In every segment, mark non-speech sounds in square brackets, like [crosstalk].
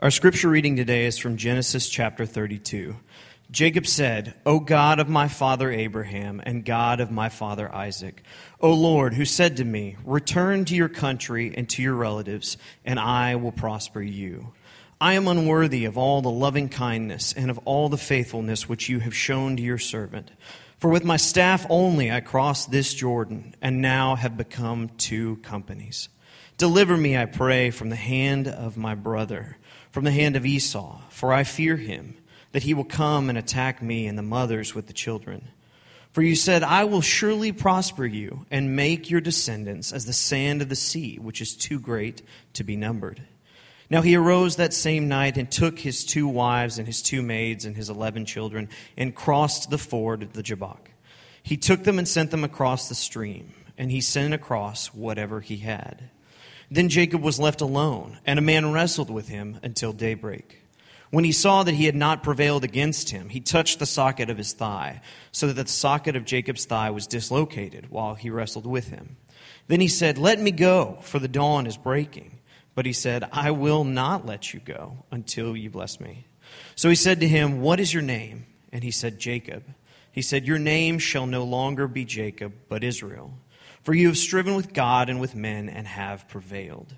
Our scripture reading today is from Genesis chapter 32. Jacob said, O God of my father Abraham and God of my father Isaac, O Lord, who said to me, Return to your country and to your relatives, and I will prosper you. I am unworthy of all the loving kindness and of all the faithfulness which you have shown to your servant. For with my staff only I crossed this Jordan, and now have become two companies. Deliver me, I pray, from the hand of my brother from the hand of Esau, for I fear him, that he will come and attack me and the mothers with the children. For you said, I will surely prosper you and make your descendants as the sand of the sea, which is too great to be numbered. Now he arose that same night and took his two wives and his two maids and his eleven children and crossed the ford of the Jabbok. He took them and sent them across the stream, and he sent across whatever he had. Then Jacob was left alone, and a man wrestled with him until daybreak. When he saw that he had not prevailed against him, he touched the socket of his thigh, so that the socket of Jacob's thigh was dislocated while he wrestled with him. Then he said, Let me go, for the dawn is breaking. But he said, I will not let you go until you bless me. So he said to him, What is your name? And he said, Jacob. He said, Your name shall no longer be Jacob, but Israel for you have striven with God and with men and have prevailed.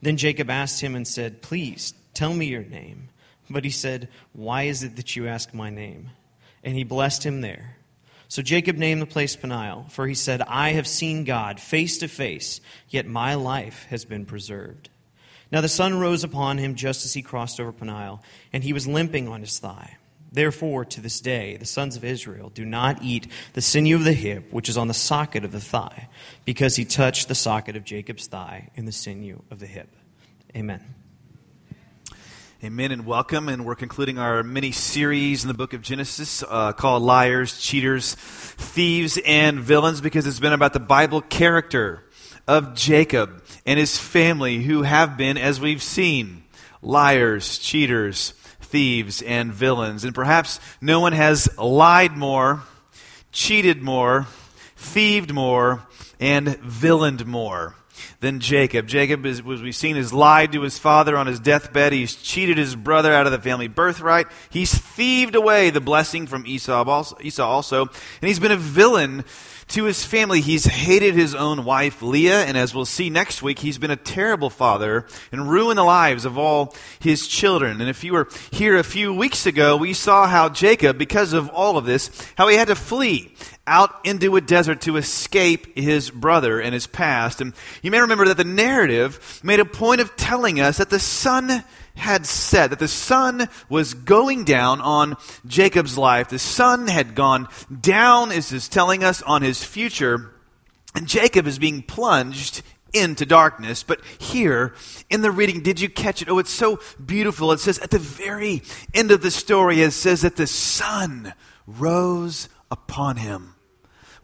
Then Jacob asked him and said, Please tell me your name. But he said, Why is it that you ask my name? And he blessed him there. So Jacob named the place Peniel, for he said, I have seen God face to face, yet my life has been preserved. Now the sun rose upon him just as he crossed over Peniel, and he was limping on his thigh. Therefore, to this day, the sons of Israel do not eat the sinew of the hip, which is on the socket of the thigh, because he touched the socket of Jacob's thigh in the sinew of the hip. Amen. Amen and welcome. And we're concluding our mini series in the book of Genesis uh, called Liars, Cheaters, Thieves, and Villains because it's been about the Bible character of Jacob and his family who have been, as we've seen, liars, cheaters, thieves and villains. And perhaps no one has lied more, cheated more, thieved more, and villained more than Jacob. Jacob, as we've seen, has lied to his father on his deathbed. He's cheated his brother out of the family birthright. He's thieved away the blessing from Esau also, Esau also. And he's been a villain to his family. He's hated his own wife, Leah, and as we'll see next week, he's been a terrible father and ruined the lives of all his children. And if you were here a few weeks ago, we saw how Jacob, because of all of this, how he had to flee out into a desert to escape his brother and his past. And you may remember that the narrative made a point of telling us that the sun had said that the sun was going down on Jacob's life. The sun had gone down, as is telling us, on his future. And Jacob is being plunged into darkness. But here in the reading, did you catch it? Oh, it's so beautiful. It says at the very end of the story, it says that the sun rose upon him.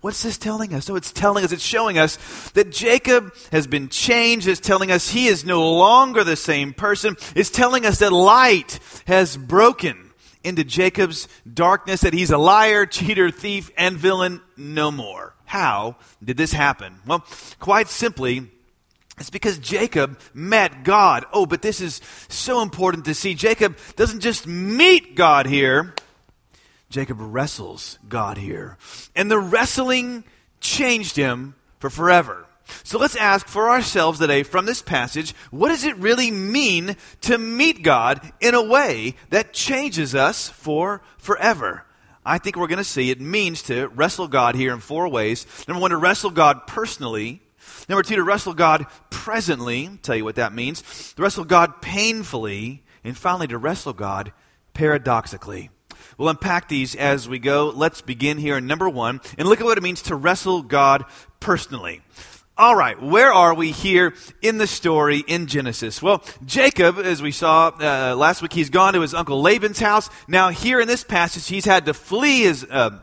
What's this telling us? So it's telling us, it's showing us that Jacob has been changed. It's telling us he is no longer the same person. It's telling us that light has broken into Jacob's darkness, that he's a liar, cheater, thief, and villain no more. How did this happen? Well, quite simply, it's because Jacob met God. Oh, but this is so important to see. Jacob doesn't just meet God here, Jacob wrestles God here. And the wrestling changed him for forever. So let's ask for ourselves today from this passage what does it really mean to meet God in a way that changes us for forever? I think we're going to see it means to wrestle God here in four ways. Number one, to wrestle God personally. Number two, to wrestle God presently. I'll tell you what that means. To wrestle God painfully. And finally, to wrestle God paradoxically. We'll unpack these as we go. Let's begin here in number one and look at what it means to wrestle God personally. All right, where are we here in the story in Genesis? Well, Jacob, as we saw uh, last week, he's gone to his uncle Laban's house. Now, here in this passage, he's had to flee his. Uh,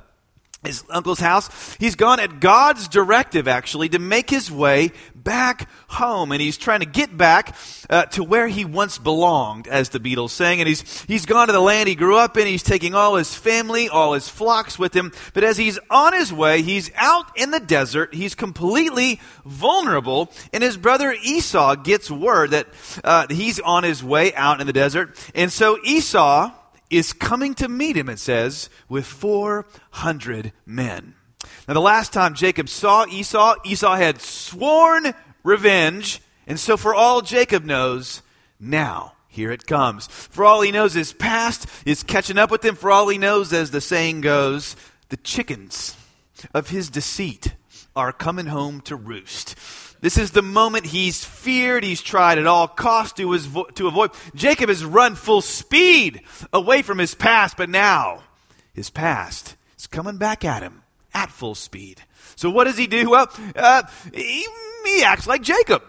his uncle's house. He's gone at God's directive, actually, to make his way back home. And he's trying to get back uh, to where he once belonged, as the Beatles sang. And he's, he's gone to the land he grew up in. He's taking all his family, all his flocks with him. But as he's on his way, he's out in the desert. He's completely vulnerable. And his brother Esau gets word that uh, he's on his way out in the desert. And so Esau is coming to meet him, it says, with 400 men. Now, the last time Jacob saw Esau, Esau had sworn revenge. And so, for all Jacob knows, now here it comes. For all he knows, his past is catching up with him. For all he knows, as the saying goes, the chickens of his deceit are coming home to roost. This is the moment he's feared. He's tried at all costs to, to avoid. Jacob has run full speed away from his past, but now his past is coming back at him at full speed. So what does he do? Well, uh, he, he acts like Jacob.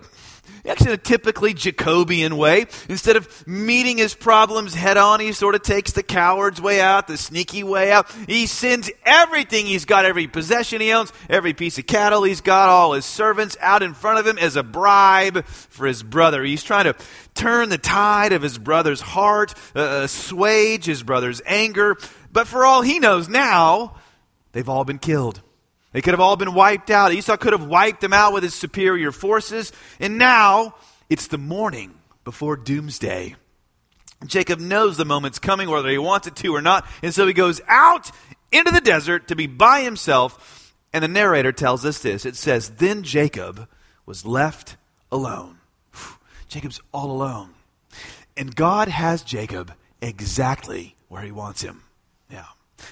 Actually, in a typically Jacobian way. Instead of meeting his problems head on, he sort of takes the coward's way out, the sneaky way out. He sends everything he's got, every possession he owns, every piece of cattle he's got, all his servants out in front of him as a bribe for his brother. He's trying to turn the tide of his brother's heart, uh, assuage his brother's anger. But for all he knows now, they've all been killed. They could have all been wiped out. Esau could have wiped them out with his superior forces. And now it's the morning before doomsday. Jacob knows the moment's coming, whether he wants it to or not. And so he goes out into the desert to be by himself. And the narrator tells us this it says, Then Jacob was left alone. Jacob's all alone. And God has Jacob exactly where he wants him.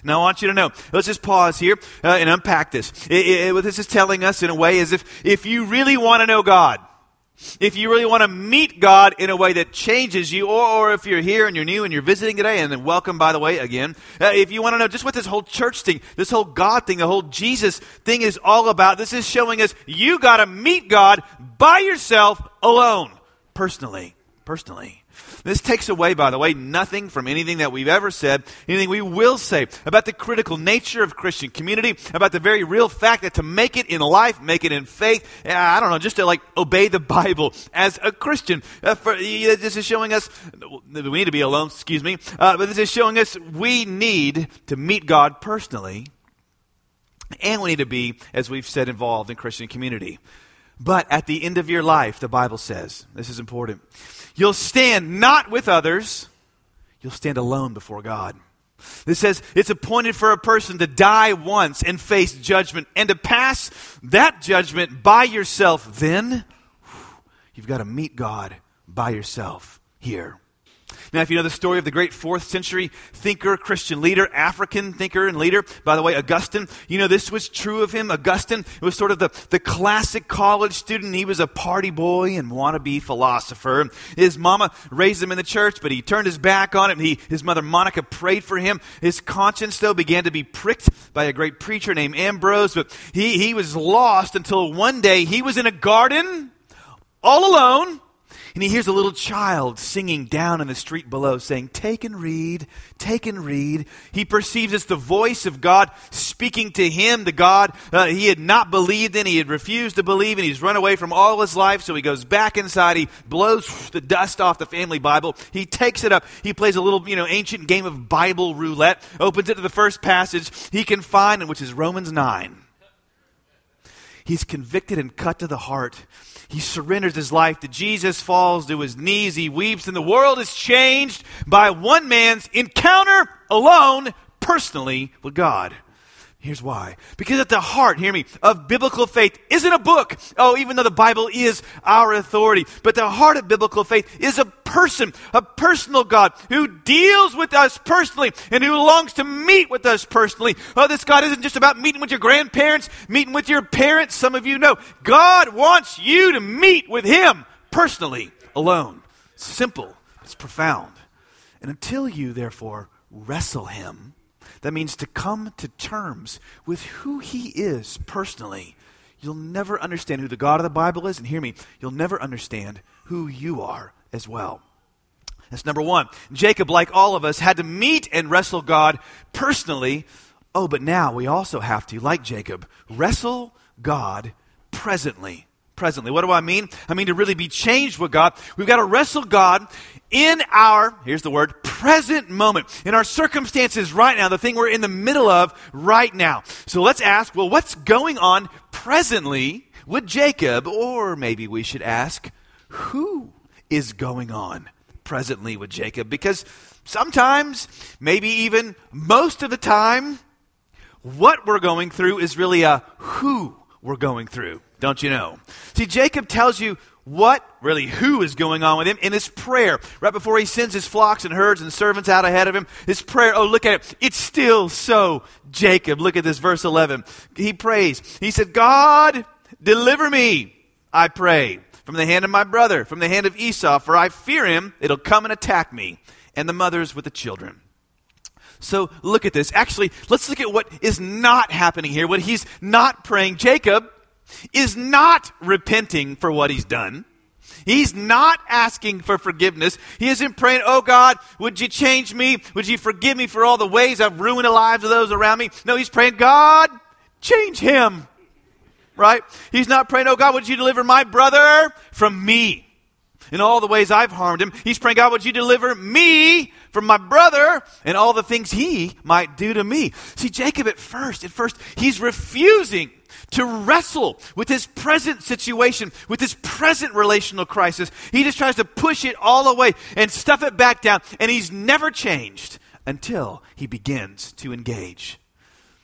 Now, I want you to know, let's just pause here uh, and unpack this. It, it, what this is telling us, in a way, is if, if you really want to know God, if you really want to meet God in a way that changes you, or, or if you're here and you're new and you're visiting today, and then welcome, by the way, again. Uh, if you want to know just what this whole church thing, this whole God thing, the whole Jesus thing is all about, this is showing us you got to meet God by yourself alone, personally. Personally. This takes away, by the way, nothing from anything that we've ever said, anything we will say about the critical nature of Christian community, about the very real fact that to make it in life, make it in faith, I don't know, just to like obey the Bible as a Christian. Uh, for, this is showing us, we need to be alone, excuse me, uh, but this is showing us we need to meet God personally, and we need to be, as we've said, involved in Christian community. But at the end of your life, the Bible says, this is important, you'll stand not with others, you'll stand alone before God. It says it's appointed for a person to die once and face judgment and to pass that judgment by yourself. Then you've got to meet God by yourself here. Now, if you know the story of the great fourth century thinker, Christian leader, African thinker and leader, by the way, Augustine, you know this was true of him. Augustine was sort of the, the classic college student. He was a party boy and wannabe philosopher. His mama raised him in the church, but he turned his back on it. He, his mother Monica prayed for him. His conscience, though, began to be pricked by a great preacher named Ambrose, but he, he was lost until one day he was in a garden all alone and he hears a little child singing down in the street below, saying, Take and read, take and read. He perceives it's the voice of God speaking to him, the God uh, he had not believed in, he had refused to believe in, he's run away from all his life, so he goes back inside, he blows the dust off the family Bible, he takes it up, he plays a little, you know, ancient game of Bible roulette, opens it to the first passage he can find, which is Romans 9. He's convicted and cut to the heart he surrenders his life to Jesus, falls to his knees, he weeps, and the world is changed by one man's encounter alone, personally, with God. Here's why. Because at the heart, hear me, of biblical faith isn't a book. Oh, even though the Bible is our authority. But the heart of biblical faith is a person, a personal God who deals with us personally and who longs to meet with us personally. Oh, this God isn't just about meeting with your grandparents, meeting with your parents. Some of you know. God wants you to meet with Him personally, alone. Simple. It's profound. And until you, therefore, wrestle Him, that means to come to terms with who He is personally. You'll never understand who the God of the Bible is, and hear me, you'll never understand who you are as well. That's number one. Jacob, like all of us, had to meet and wrestle God personally Oh, but now we also have to, like Jacob, wrestle God presently. Presently. What do I mean? I mean to really be changed with God. We've got to wrestle God in our, here's the word, present moment, in our circumstances right now, the thing we're in the middle of right now. So let's ask, well, what's going on presently with Jacob? Or maybe we should ask, who is going on presently with Jacob? Because sometimes, maybe even most of the time, what we're going through is really a who we're going through, don't you know? See, Jacob tells you what, really, who is going on with him in his prayer. Right before he sends his flocks and herds and servants out ahead of him, his prayer, oh, look at it. It's still so Jacob. Look at this, verse 11. He prays. He said, God, deliver me, I pray, from the hand of my brother, from the hand of Esau, for I fear him. It'll come and attack me, and the mothers with the children. So look at this. Actually, let's look at what is not happening here, what he's not praying. Jacob is not repenting for what he's done. He's not asking for forgiveness. He isn't praying, Oh God, would you change me? Would you forgive me for all the ways I've ruined the lives of those around me? No, he's praying, God, change him. Right? He's not praying, Oh God, would you deliver my brother from me? In all the ways I've harmed him. He's praying, God, would you deliver me from my brother and all the things he might do to me? See, Jacob at first, at first, he's refusing to wrestle with his present situation, with his present relational crisis. He just tries to push it all away and stuff it back down, and he's never changed until he begins to engage.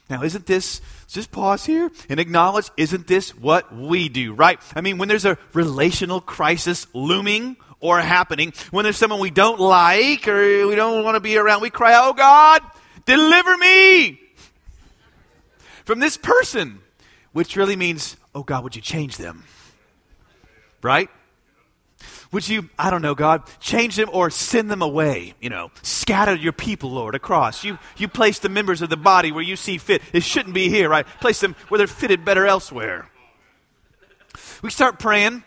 Now, isn't this, just pause here and acknowledge, isn't this what we do, right? I mean, when there's a relational crisis looming or happening, when there's someone we don't like or we don't want to be around, we cry, Oh God, deliver me from this person which really means, oh God, would you change them? Right? Would you, I don't know, God, change them or send them away? You know, scatter your people, Lord, across. You, you place the members of the body where you see fit. It shouldn't be here, right? Place them where they're fitted better elsewhere. We start praying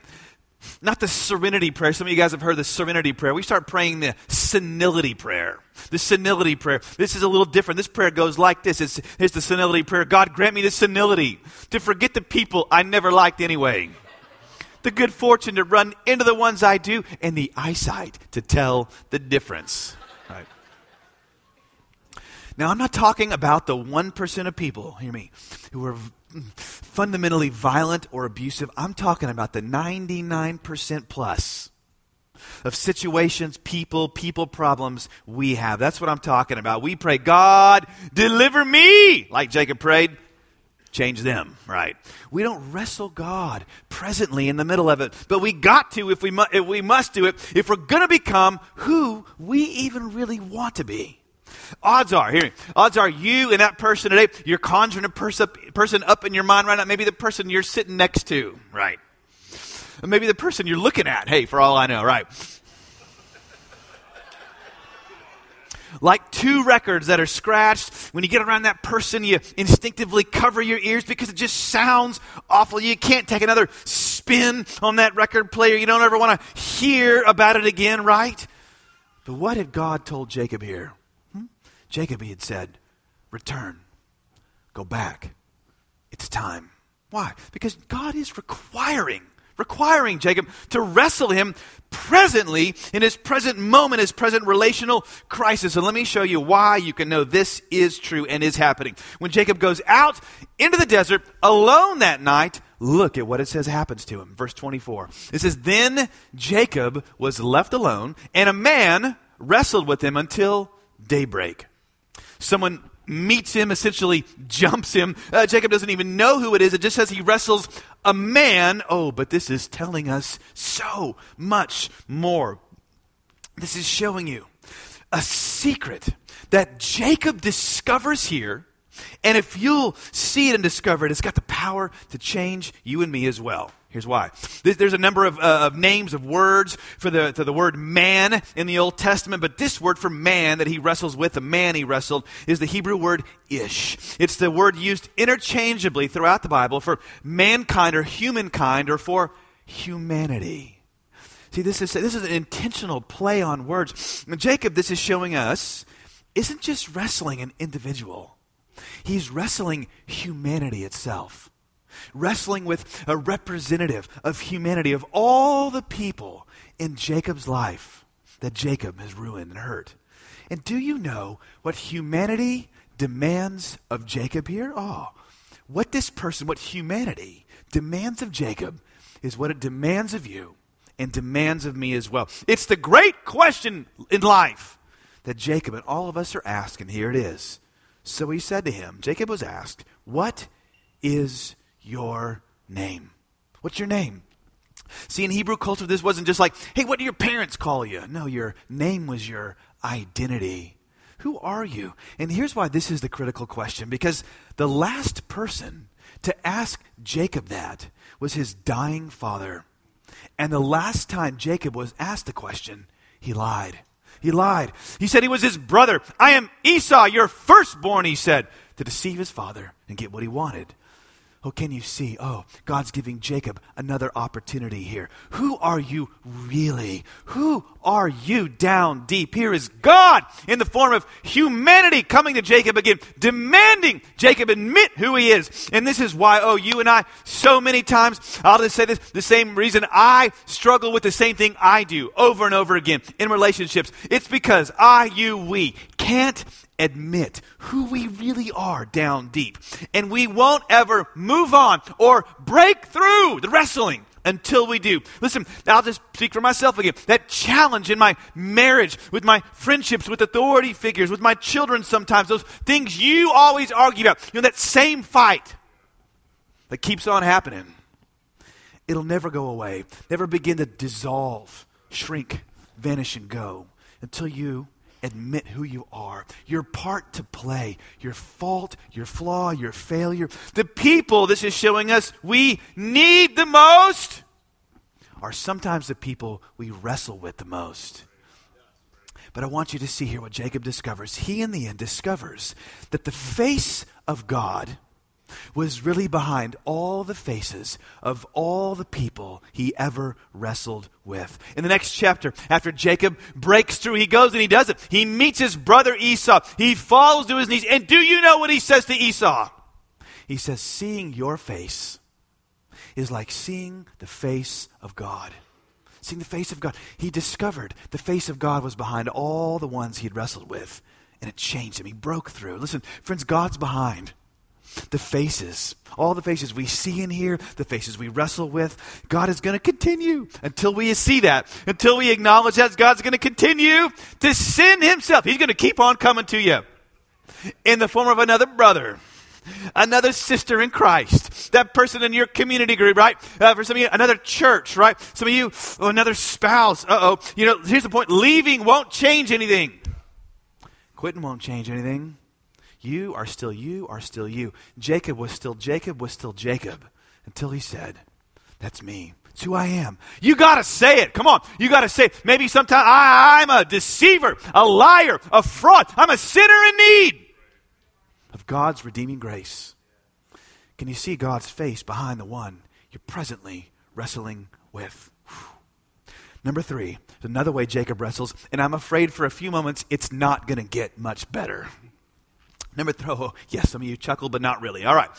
not the serenity prayer. Some of you guys have heard the serenity prayer. We start praying the senility prayer. The senility prayer. This is a little different. This prayer goes like this. It's, here's the senility prayer. God, grant me the senility to forget the people I never liked anyway. The good fortune to run into the ones I do, and the eyesight to tell the difference. Right. Now, I'm not talking about the 1% of people, hear me, who are fundamentally violent or abusive. I'm talking about the 99% plus of situations, people, people problems we have. That's what I'm talking about. We pray, God, deliver me, like Jacob prayed. Change them, right? We don't wrestle God presently in the middle of it, but we got to if we, mu- if we must do it if we're going to become who we even really want to be. Odds are, here, odds are you and that person today, you're conjuring a pers- person up in your mind right now. Maybe the person you're sitting next to, right? Maybe the person you're looking at, hey, for all I know, right? like two records that are scratched. When you get around that person, you instinctively cover your ears because it just sounds awful. You can't take another spin on that record player. You don't ever want to hear about it again, right? But what had God told Jacob here? Jacob, he had said, Return, go back. It's time. Why? Because God is requiring, requiring Jacob to wrestle him presently in his present moment, his present relational crisis. And let me show you why you can know this is true and is happening. When Jacob goes out into the desert alone that night, look at what it says happens to him. Verse 24. It says, Then Jacob was left alone, and a man wrestled with him until daybreak. Someone meets him, essentially jumps him. Uh, Jacob doesn't even know who it is. It just says he wrestles a man. Oh, but this is telling us so much more. This is showing you a secret that Jacob discovers here. And if you'll see it and discover it, it's got the power to change you and me as well. Here's why. There's a number of, uh, of names of words for the, for the word man in the Old Testament, but this word for man that he wrestles with, the man he wrestled, is the Hebrew word ish. It's the word used interchangeably throughout the Bible for mankind or humankind or for humanity. See, this is, this is an intentional play on words. Jacob, this is showing us, isn't just wrestling an individual He's wrestling humanity itself, wrestling with a representative of humanity, of all the people in Jacob's life that Jacob has ruined and hurt. And do you know what humanity demands of Jacob here? Oh, what this person, what humanity demands of Jacob is what it demands of you and demands of me as well. It's the great question in life that Jacob and all of us are asking. Here it is. So he said to him, Jacob was asked, What is your name? What's your name? See, in Hebrew culture, this wasn't just like, hey, what do your parents call you? No, your name was your identity. Who are you? And here's why this is the critical question because the last person to ask Jacob that was his dying father. And the last time Jacob was asked the question, he lied. He lied. He said he was his brother. I am Esau, your firstborn, he said, to deceive his father and get what he wanted. Oh, can you see? Oh, God's giving Jacob another opportunity here. Who are you really? Who are you down deep? Here is God in the form of humanity coming to Jacob again, demanding Jacob admit who he is. And this is why, oh, you and I, so many times, I'll just say this, the same reason I struggle with the same thing I do over and over again in relationships. It's because I, you, we can't admit who we really are down deep. And we won't ever move on or break through the wrestling until we do. Listen, I'll just speak for myself again. That challenge in my marriage, with my friendships, with authority figures, with my children sometimes, those things you always argue about, you know, that same fight that keeps on happening. It'll never go away, never begin to dissolve, shrink, vanish, and go until you admit who you are, your part to play, your fault, your flaw, your failure. The people this is showing us we need the most are sometimes the people we wrestle with the most. But I want you to see here what Jacob discovers. He, in the end, discovers that the face of God was really behind all the faces of all the people he ever wrestled with. In the next chapter, after Jacob breaks through, he goes and he does it. He meets his brother Esau. He falls to his knees. And do you know what he says to Esau? He says, Seeing your face is like seeing the face of God. Seeing the face of God. He discovered the face of God was behind all the ones he had wrestled with, and it changed him. He broke through. Listen, friends, God's behind the faces, all the faces we see in here, the faces we wrestle with, God is going to continue until we see that, until we acknowledge that God's going to continue to send Himself. He's going to keep on coming to you in the form of another brother. Another sister in Christ, that person in your community group, right? Uh, for some of you, another church, right? Some of you, oh, another spouse. Uh oh. You know, here's the point leaving won't change anything, quitting won't change anything. You are still you, are still you. Jacob was still Jacob, was still Jacob until he said, That's me. It's who I am. You got to say it. Come on. You got to say it. Maybe sometimes I, I'm a deceiver, a liar, a fraud. I'm a sinner in need of God's redeeming grace. Can you see God's face behind the one you're presently wrestling with? Number three, another way Jacob wrestles, and I'm afraid for a few moments it's not going to get much better. Number three, oh, yes, some of you chuckle, but not really. All right.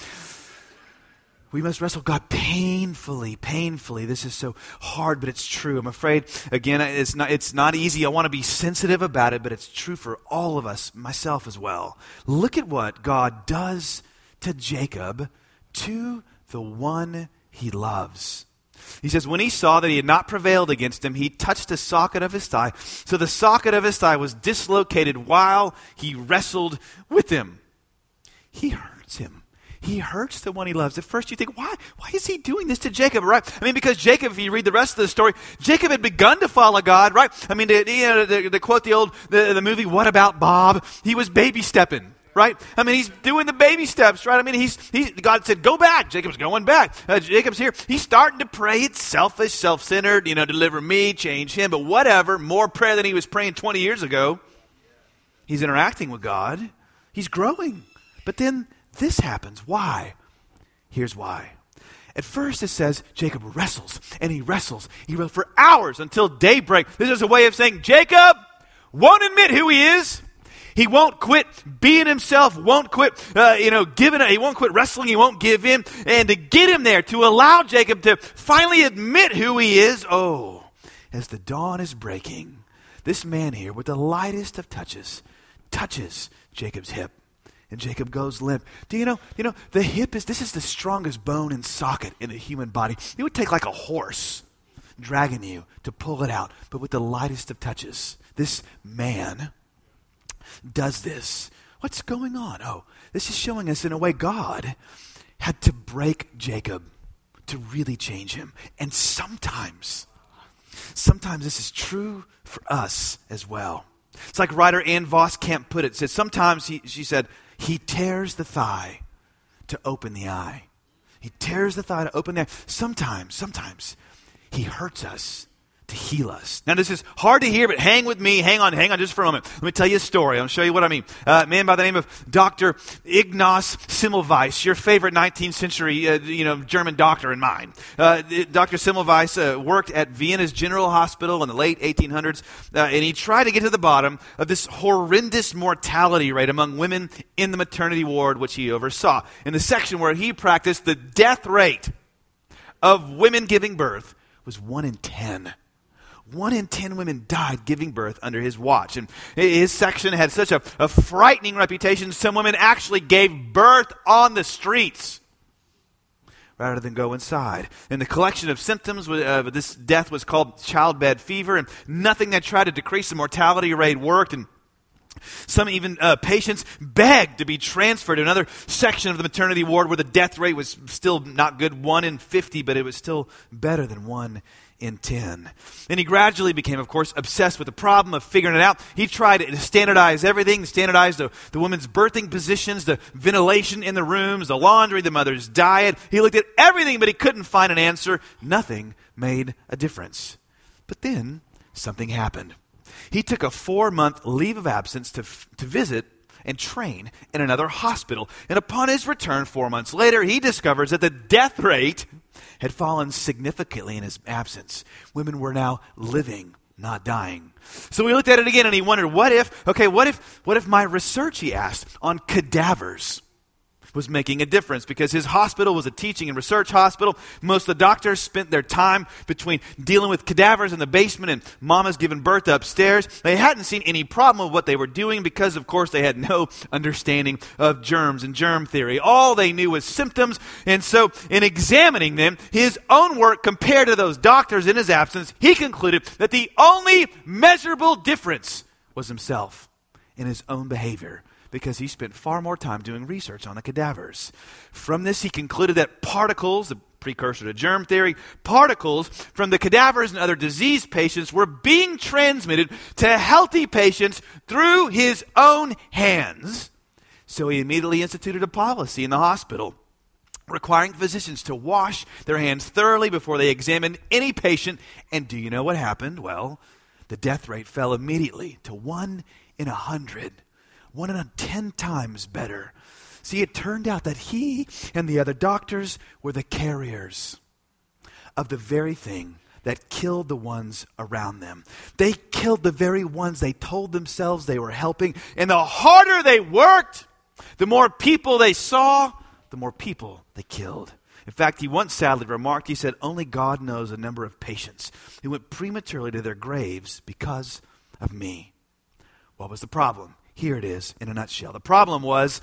We must wrestle God painfully, painfully. This is so hard, but it's true. I'm afraid, again, it's not, it's not easy. I want to be sensitive about it, but it's true for all of us, myself as well. Look at what God does to Jacob, to the one he loves. He says, When he saw that he had not prevailed against him, he touched the socket of his thigh. So the socket of his thigh was dislocated while he wrestled with him. He hurts him. He hurts the one he loves. At first, you think, why? Why is he doing this to Jacob? Right? I mean, because Jacob, if you read the rest of the story, Jacob had begun to follow God. Right? I mean, to, you know, to, to quote the old the, the movie, "What About Bob?" He was baby stepping right? I mean, he's doing the baby steps, right? I mean, he's, he, God said, go back. Jacob's going back. Uh, Jacob's here. He's starting to pray. It's selfish, self centered, you know, deliver me, change him, but whatever. More prayer than he was praying 20 years ago. He's interacting with God, he's growing. But then this happens. Why? Here's why. At first, it says Jacob wrestles and he wrestles. He wrestles for hours until daybreak. This is a way of saying Jacob won't admit who he is He won't quit being himself, won't quit, uh, you know, giving, he won't quit wrestling, he won't give in. And to get him there, to allow Jacob to finally admit who he is, oh, as the dawn is breaking, this man here, with the lightest of touches, touches Jacob's hip. And Jacob goes limp. Do you know, you know, the hip is, this is the strongest bone and socket in the human body. It would take like a horse dragging you to pull it out. But with the lightest of touches, this man does this. What's going on? Oh, this is showing us in a way God had to break Jacob to really change him. And sometimes, sometimes this is true for us as well. It's like writer Ann Voskamp put it. Said sometimes he, she said he tears the thigh to open the eye. He tears the thigh to open the eye. Sometimes, sometimes he hurts us to heal us. Now, this is hard to hear, but hang with me. Hang on, hang on just for a moment. Let me tell you a story. I'll show you what I mean. Uh, a man by the name of Dr. Ignaz Semmelweis, your favorite 19th century, uh, you know, German doctor and mine. Uh, Dr. Semmelweis uh, worked at Vienna's General Hospital in the late 1800s, uh, and he tried to get to the bottom of this horrendous mortality rate among women in the maternity ward, which he oversaw. In the section where he practiced, the death rate of women giving birth was 1 in 10. One in ten women died giving birth under his watch. And his section had such a, a frightening reputation, some women actually gave birth on the streets rather than go inside. And the collection of symptoms of uh, this death was called childbed fever, and nothing that tried to decrease the mortality rate worked. And some even uh, patients begged to be transferred to another section of the maternity ward where the death rate was still not good, 1 in 50, but it was still better than 1 in 10. And he gradually became, of course, obsessed with the problem of figuring it out. He tried to standardize everything, standardize the, the woman's birthing positions, the ventilation in the rooms, the laundry, the mother's diet. He looked at everything, but he couldn't find an answer. Nothing made a difference. But then something happened. He took a four month leave of absence to, to visit and train in another hospital. And upon his return four months later, he discovers that the death rate had fallen significantly in his absence. Women were now living, not dying. So we looked at it again and he wondered, what if, okay, what if, what if my research, he asked, on cadavers was making a difference because his hospital was a teaching and research hospital. Most of the doctors spent their time between dealing with cadavers in the basement and mamas giving birth upstairs. They hadn't seen any problem with what they were doing because, of course, they had no understanding of germs and germ theory. All they knew was symptoms. And so, in examining them, his own work compared to those doctors in his absence, he concluded that the only measurable difference was himself in his own behavior because he spent far more time doing research on the cadavers. From this, he concluded that particles, the precursor to germ theory, particles from the cadavers and other disease patients were being transmitted to healthy patients through his own hands. So he immediately instituted a policy in the hospital requiring physicians to wash their hands thoroughly before they examined any patient. And do you know what happened? Well, the death rate fell immediately to one in a hundred one and ten times better. See, it turned out that he and the other doctors were the carriers of the very thing that killed the ones around them. They killed the very ones they told themselves they were helping. And the harder they worked, the more people they saw, the more people they killed. In fact, he once sadly remarked, he said, Only God knows the number of patients who went prematurely to their graves because of me. What was the problem? Here it is in a nutshell. The problem was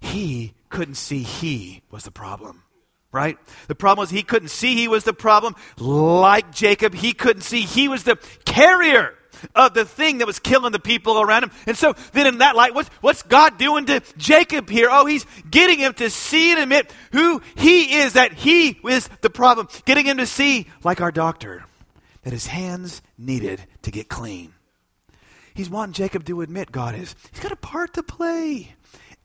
he couldn't see he was the problem. Right? The problem was he couldn't see he was the problem. Like Jacob, he couldn't see he was the carrier of the thing that was killing the people around him. And so then in that light, what's, what's God doing to Jacob here? Oh, he's getting him to see and admit who he is, that he is the problem. Getting him to see, like our doctor, that his hands needed to get clean. He's wanting Jacob to admit God is. He's got a part to play.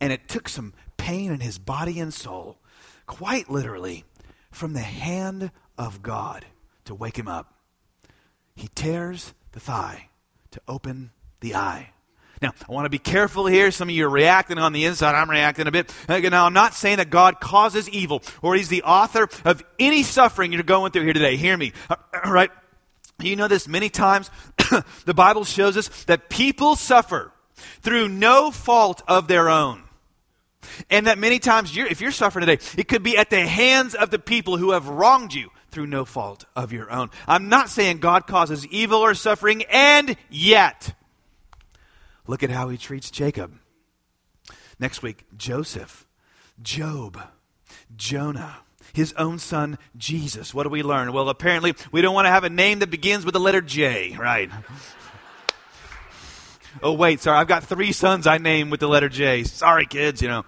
And it took some pain in his body and soul, quite literally, from the hand of God to wake him up. He tears the thigh to open the eye. Now, I want to be careful here. Some of you are reacting on the inside. I'm reacting a bit. Now, I'm not saying that God causes evil or He's the author of any suffering you're going through here today. Hear me. Uh, All [clears throat] right? You know this many times. [coughs] the Bible shows us that people suffer through no fault of their own. And that many times, you're, if you're suffering today, it could be at the hands of the people who have wronged you through no fault of your own. I'm not saying God causes evil or suffering, and yet, look at how he treats Jacob. Next week, Joseph, Job, Jonah, his own son, Jesus. What do we learn? Well, apparently, we don't want to have a name that begins with the letter J, right? oh, wait, sorry, I've got three sons I name with the letter J. Sorry, kids, you know.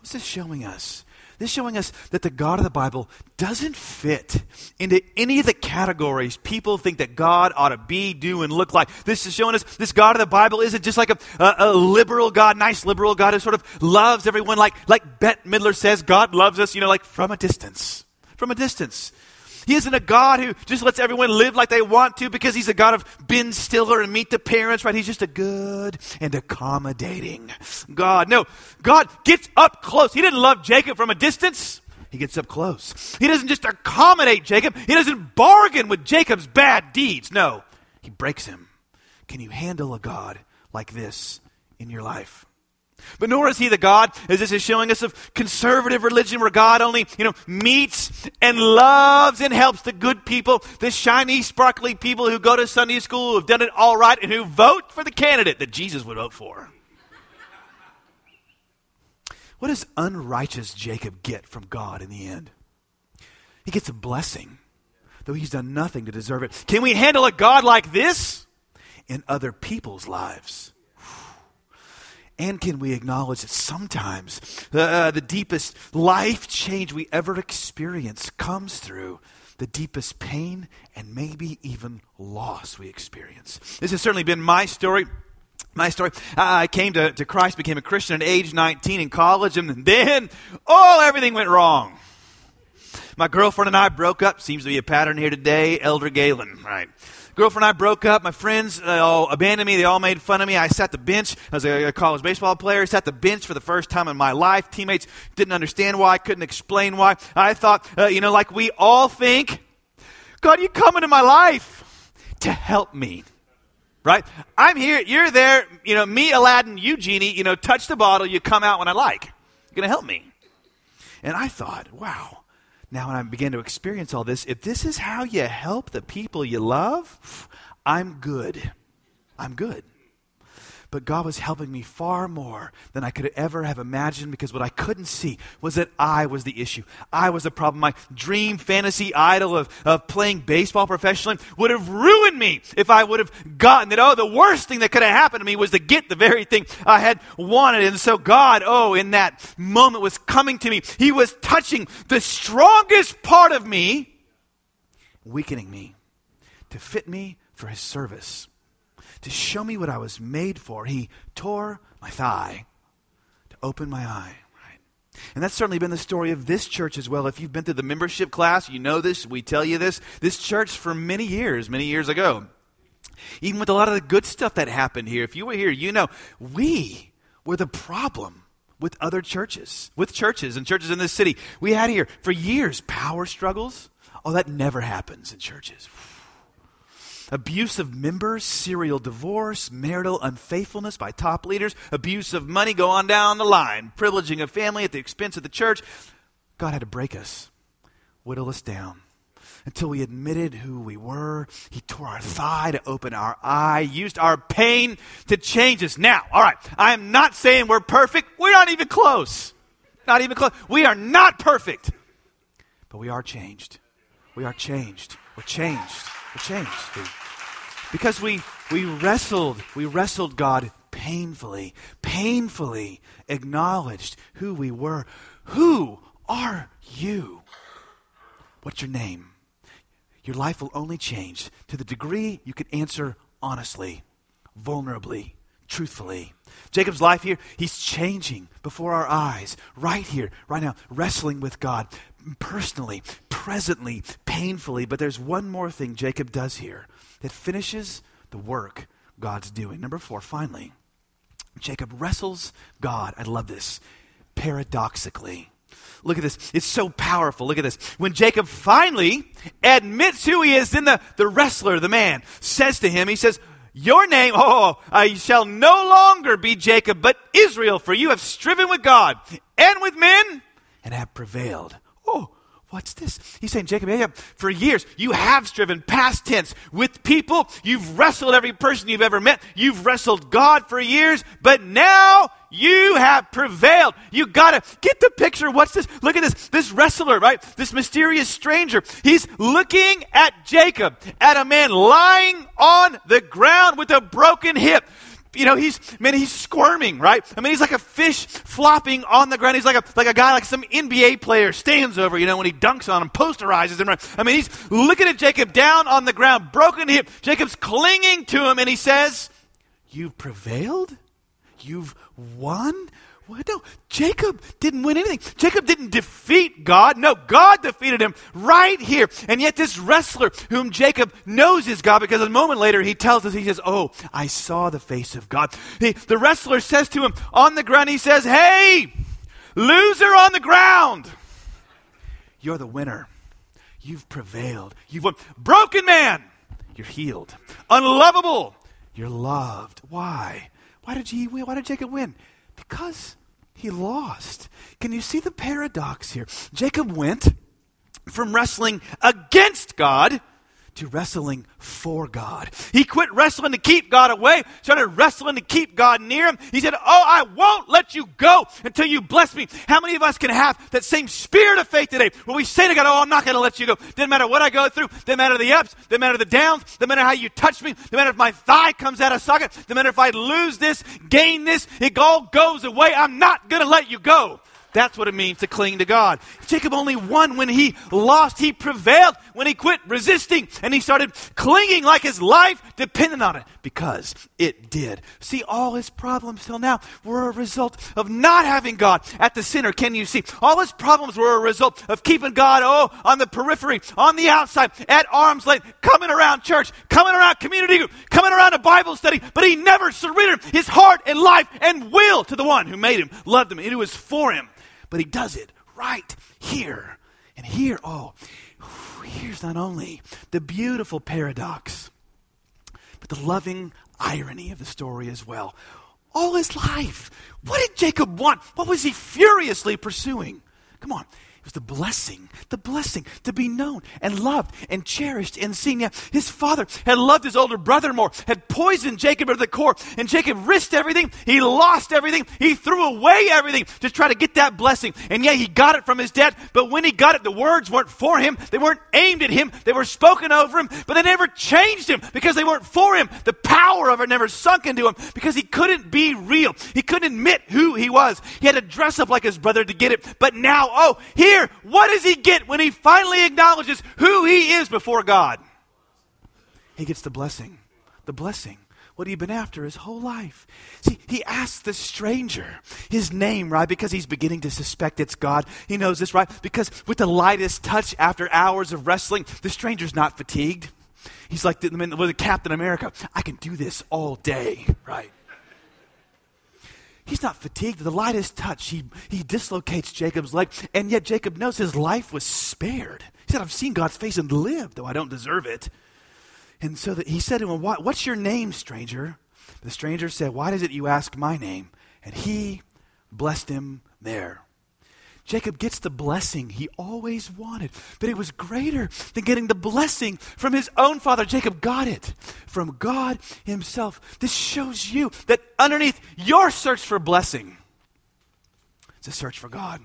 What's this showing us? This is showing us that the God of the Bible doesn't fit into any of the categories people think that God ought to be, do, and look like. This is showing us this God of the Bible isn't just like a, a, a liberal God, nice liberal God who sort of loves everyone like, like Bette Midler says God loves us, you know, like from a distance. From a distance. He isn't a God who just lets everyone live like they want to because he's a God of Ben Stiller and Meet the Parents, right? He's just a good and accommodating God. No, God gets up close. He didn't love Jacob from a distance. He gets up close. He doesn't just accommodate Jacob. He doesn't bargain with Jacob's bad deeds. No, he breaks him. Can you handle a God like this in your life? But nor is he the God, as this is showing us, of conservative religion where God only, you know, meets and loves and helps the good people, the shiny, sparkly people who go to Sunday school, who have done it all right, and who vote for the candidate that Jesus would vote for. What does unrighteous Jacob get from God in the end? He gets a blessing, though he's done nothing to deserve it. Can we handle a God like this in other people's lives? And can we acknowledge that sometimes uh, the deepest life change we ever experience comes through the deepest pain and maybe even loss we experience? This has certainly been my story. My story, I came to, to Christ, became a Christian at age 19 in college, and then, oh, everything went wrong. My girlfriend and I broke up. Seems to be a pattern here today. Elder Galen, right? Girlfriend and I broke up. My friends they all abandoned me. They all made fun of me. I sat the bench. I was a college baseball player. I sat the bench for the first time in my life. Teammates didn't understand why. I couldn't explain why. I thought, uh, you know, like we all think, God, you come into my life to help me. Right? I'm here. You're there. You know, me, Aladdin, you, Genie, you know, touch the bottle. You come out when I like. You're going to help me. And I thought, wow, now, when I begin to experience all this, if this is how you help the people you love, I'm good. I'm good. But God was helping me far more than I could ever have imagined because what I couldn't see was that I was the issue. I was the problem. My dream fantasy idol of, of playing baseball professionally would have ruined me if I would have gotten that. Oh, the worst thing that could have happened to me was to get the very thing I had wanted. And so God, oh, in that moment was coming to me. He was touching the strongest part of me, weakening me to fit me for his service to show me what I was made for. He tore my thigh to open my eye. Right? And that's certainly been the story of this church as well. If you've been through the membership class, you know this. We tell you this. This church, for many years, many years ago, even with a lot of the good stuff that happened here, if you were here, you know, we were the problem with other churches, with churches and churches in this city. We had here for years power struggles. Oh, that never happens in churches abuse of members, serial divorce, marital unfaithfulness by top leaders, abuse of money, go on down the line, privileging a family at the expense of the church. God had to break us, whittle us down. Until we admitted who we were, He tore our thigh to open our eye, used our pain to change us. Now, all right, I am not saying we're perfect. We're not even close. Not even close. We are not perfect. But we are changed. We are changed. We're changed. We're changed. Because we, we wrestled, we wrestled God painfully, painfully acknowledged who we were. Who are you? What's your name? Your life will only change to the degree you can answer honestly, vulnerably, truthfully. Jacob's life here, he's changing before our eyes, right here, right now, wrestling with God personally, presently, painfully. But there's one more thing Jacob does here that finishes the work God's doing. Number four, finally, Jacob wrestles God. I love this. Paradoxically. Look at this. It's so powerful. Look at this. When Jacob finally admits who he is, then the, the wrestler, the man, says to him, he says, Your name, oh, oh, oh I shall no longer be Jacob, but Israel, for you have striven with God and with men and have prevailed. Oh, What's this? He's saying, Jacob, for years you have striven, past tense, with people. You've wrestled every person you've ever met. You've wrestled God for years, but now you have prevailed. You gotta get the picture. What's this? Look at this. This wrestler, right? This mysterious stranger. He's looking at Jacob, at a man lying on the ground with a broken hip you know, he's, man, he's squirming, right? I mean, he's like a fish flopping on the ground. He's like a, like a guy, like some NBA player stands over, you know, when he dunks on him, posterizes him? I mean, he's looking at Jacob down on the ground, broken hip. Jacob's clinging to him, and he says, You've prevailed? You've won? What? No, Jacob didn't win anything. Jacob didn't defeat God. No, God defeated him right here. And yet, this wrestler, whom Jacob knows is God, because a moment later he tells us, he says, Oh, I saw the face of God. He, the wrestler says to him on the ground, he says, Hey, loser on the ground, you're the winner. You've prevailed. You've won. Broken man, you're healed. Unlovable, you're loved. Why? Why did, he? Why did Jacob win? Because he lost. Can you see the paradox here? Jacob went from wrestling against God to wrestling for God. He quit wrestling to keep God away, started wrestling to keep God near him. He said, Oh, I won't let you go until you bless me. How many of us can have that same spirit of faith today where we say to God, Oh, I'm not going to let you go. Doesn't matter what I go through, doesn't matter the ups, doesn't matter the downs, doesn't matter how you touch me, doesn't matter if my thigh comes out of socket, doesn't matter if I lose this, gain this, it all goes away. I'm not going to let you go. That's what it means to cling to God. Jacob only won when he lost. He prevailed when he quit resisting and he started clinging like his life depended on it because it did. See, all his problems till now were a result of not having God at the center. Can you see? All his problems were a result of keeping God, oh, on the periphery, on the outside, at arm's length, coming around church, coming around community group, coming around a Bible study, but he never surrendered his heart and life and will to the one who made him, loved him, and who was for him but he does it right here. And here, oh, here's not only the beautiful paradox, but the loving irony of the story as well. All his life, what did Jacob want? What was he furiously pursuing? Come on, was the blessing, the blessing to be known and loved and cherished and seen. Yeah, his father had loved his older brother more, had poisoned Jacob at the core, and Jacob risked everything. He lost everything. He threw away everything to try to get that blessing. And yeah, he got it from his dad, but when he got it, the words weren't for him. They weren't aimed at him. They were spoken over him, but they never changed him because they weren't for him. The power of it never sunk into him because he couldn't be real. He couldn't admit who he was. He had to dress up like his brother to get it. But now, oh, here what does he get when he finally acknowledges who he is before God? He gets the blessing. The blessing. What he'd been after his whole life. See, he asks the stranger his name, right? Because he's beginning to suspect it's God. He knows this, right? Because with the lightest touch after hours of wrestling, the stranger's not fatigued. He's like the, the Captain America. I can do this all day, right? He's not fatigued. The lightest touch, he, he dislocates Jacob's leg, and yet Jacob knows his life was spared. He said, I've seen God's face and lived, though I don't deserve it. And so that he said to him, What's your name, stranger? The stranger said, Why is it you ask my name? And he blessed him there. Jacob gets the blessing he always wanted, but it was greater than getting the blessing from his own father. Jacob got it from God himself. This shows you that underneath your search for blessing, it's a search for God.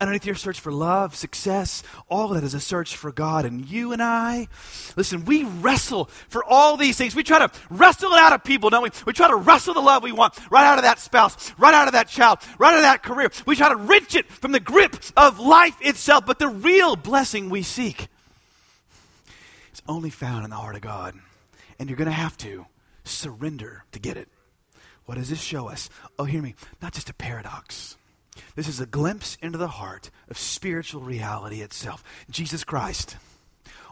Underneath your search for love, success, all that is a search for God. And you and I, listen, we wrestle for all these things. We try to wrestle it out of people, don't we? We try to wrestle the love we want right out of that spouse, right out of that child, right out of that career. We try to wrench it from the grip of life itself. But the real blessing we seek is only found in the heart of God. And you're going to have to surrender to get it. What does this show us? Oh, hear me. Not just a paradox this is a glimpse into the heart of spiritual reality itself. Jesus Christ,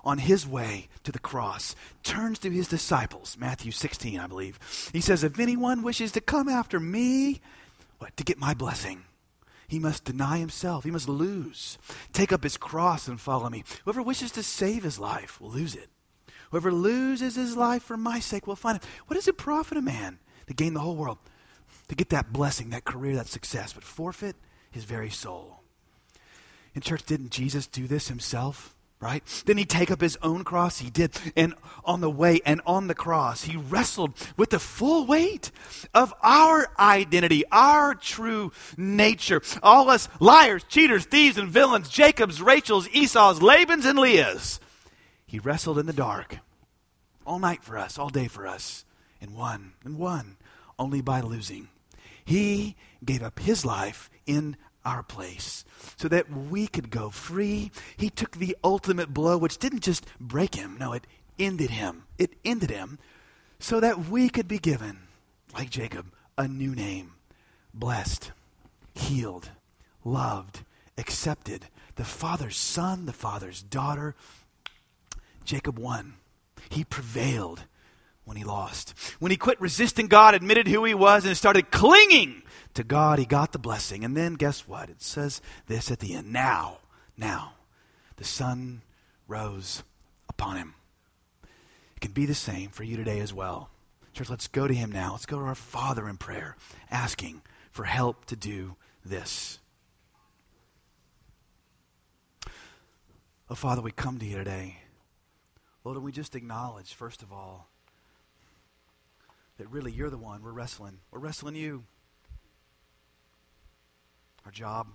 on his way to the cross, turns to his disciples, Matthew 16, I believe. He says, If anyone wishes to come after me, what, to get my blessing, he must deny himself. He must lose. Take up his cross and follow me. Whoever wishes to save his life will lose it. Whoever loses his life for my sake will find it. What does it profit a man to gain the whole world? To get that blessing, that career, that success, but forfeit his very soul. In church, didn't Jesus do this himself? Right? Didn't he take up his own cross? He did. And on the way and on the cross, he wrestled with the full weight of our identity, our true nature. All us liars, cheaters, thieves, and villains, Jacob's, Rachel's, Esau's, Laban's, and Leah's. He wrestled in the dark all night for us, all day for us, and won, and won only by losing. He gave up his life in our place so that we could go free. He took the ultimate blow, which didn't just break him, no, it ended him. It ended him so that we could be given, like Jacob, a new name blessed, healed, loved, accepted, the Father's son, the Father's daughter. Jacob won. He prevailed when he lost. When he quit resisting God, admitted who he was, and started clinging to God, he got the blessing. And then guess what? It says this at the end. Now, now, the sun rose upon him. It can be the same for you today as well. Church, let's go to him now. Let's go to our Father in prayer, asking for help to do this. Oh, Father, we come to you today. Lord, and we just acknowledge, first of all, that really you're the one we're wrestling. We're wrestling you. Our job,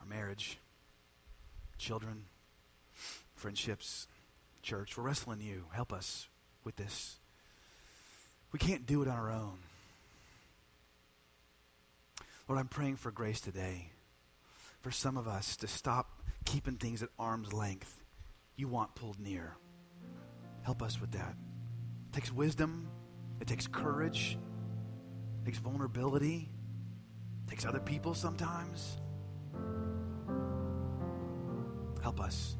our marriage, children, friendships, church. We're wrestling you. Help us with this. We can't do it on our own. Lord, I'm praying for grace today for some of us to stop keeping things at arm's length you want pulled near. Help us with that. It takes wisdom, it takes courage, it takes vulnerability, it takes other people sometimes. Help us.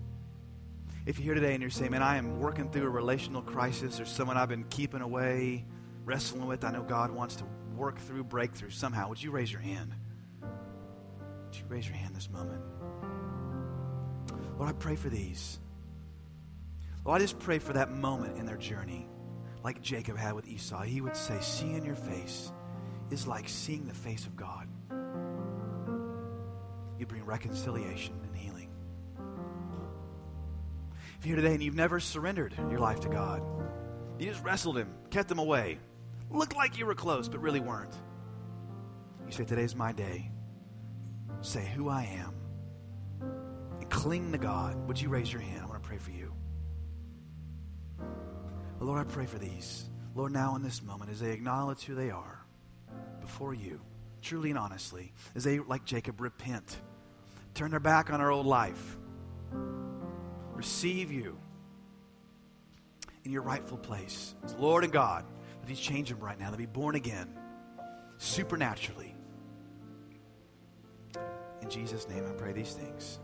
If you're here today and you're saying, man, I am working through a relational crisis or someone I've been keeping away, wrestling with, I know God wants to work through, breakthrough somehow, would you raise your hand? Would you raise your hand this moment? Lord, I pray for these. Lord, I just pray for that moment in their journey, like Jacob had with Esau. He would say, Seeing your face is like seeing the face of God. You bring reconciliation and healing. If you're here today and you've never surrendered your life to God, you just wrestled Him, kept Him away, looked like you were close, but really weren't. You say, Today's my day. Say who I am and cling to God. Would you raise your hand? I want to pray for you. Lord, I pray for these. Lord, now in this moment, as they acknowledge who they are before you, truly and honestly, as they, like Jacob, repent, turn their back on our old life, receive you in your rightful place as Lord and God, that He's change them right now, to be born again supernaturally. In Jesus' name, I pray these things.